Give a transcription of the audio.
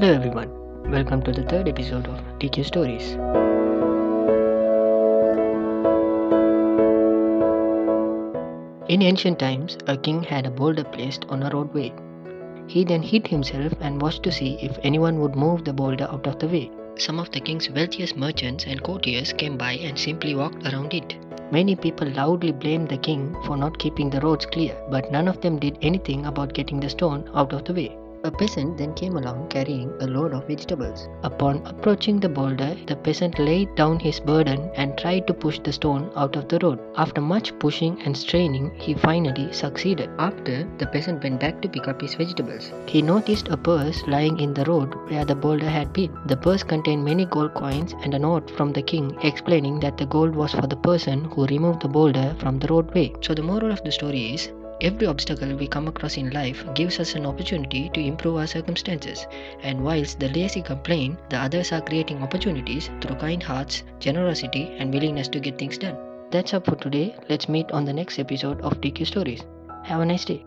Hello everyone, welcome to the third episode of TK Stories. In ancient times, a king had a boulder placed on a roadway. He then hid himself and watched to see if anyone would move the boulder out of the way. Some of the king's wealthiest merchants and courtiers came by and simply walked around it. Many people loudly blamed the king for not keeping the roads clear, but none of them did anything about getting the stone out of the way. A peasant then came along carrying a load of vegetables. Upon approaching the boulder, the peasant laid down his burden and tried to push the stone out of the road. After much pushing and straining, he finally succeeded. After, the peasant went back to pick up his vegetables. He noticed a purse lying in the road where the boulder had been. The purse contained many gold coins and a note from the king explaining that the gold was for the person who removed the boulder from the roadway. So the moral of the story is Every obstacle we come across in life gives us an opportunity to improve our circumstances, and whilst the lazy complain, the others are creating opportunities through kind hearts, generosity, and willingness to get things done. That's up for today. Let's meet on the next episode of TQ Stories. Have a nice day.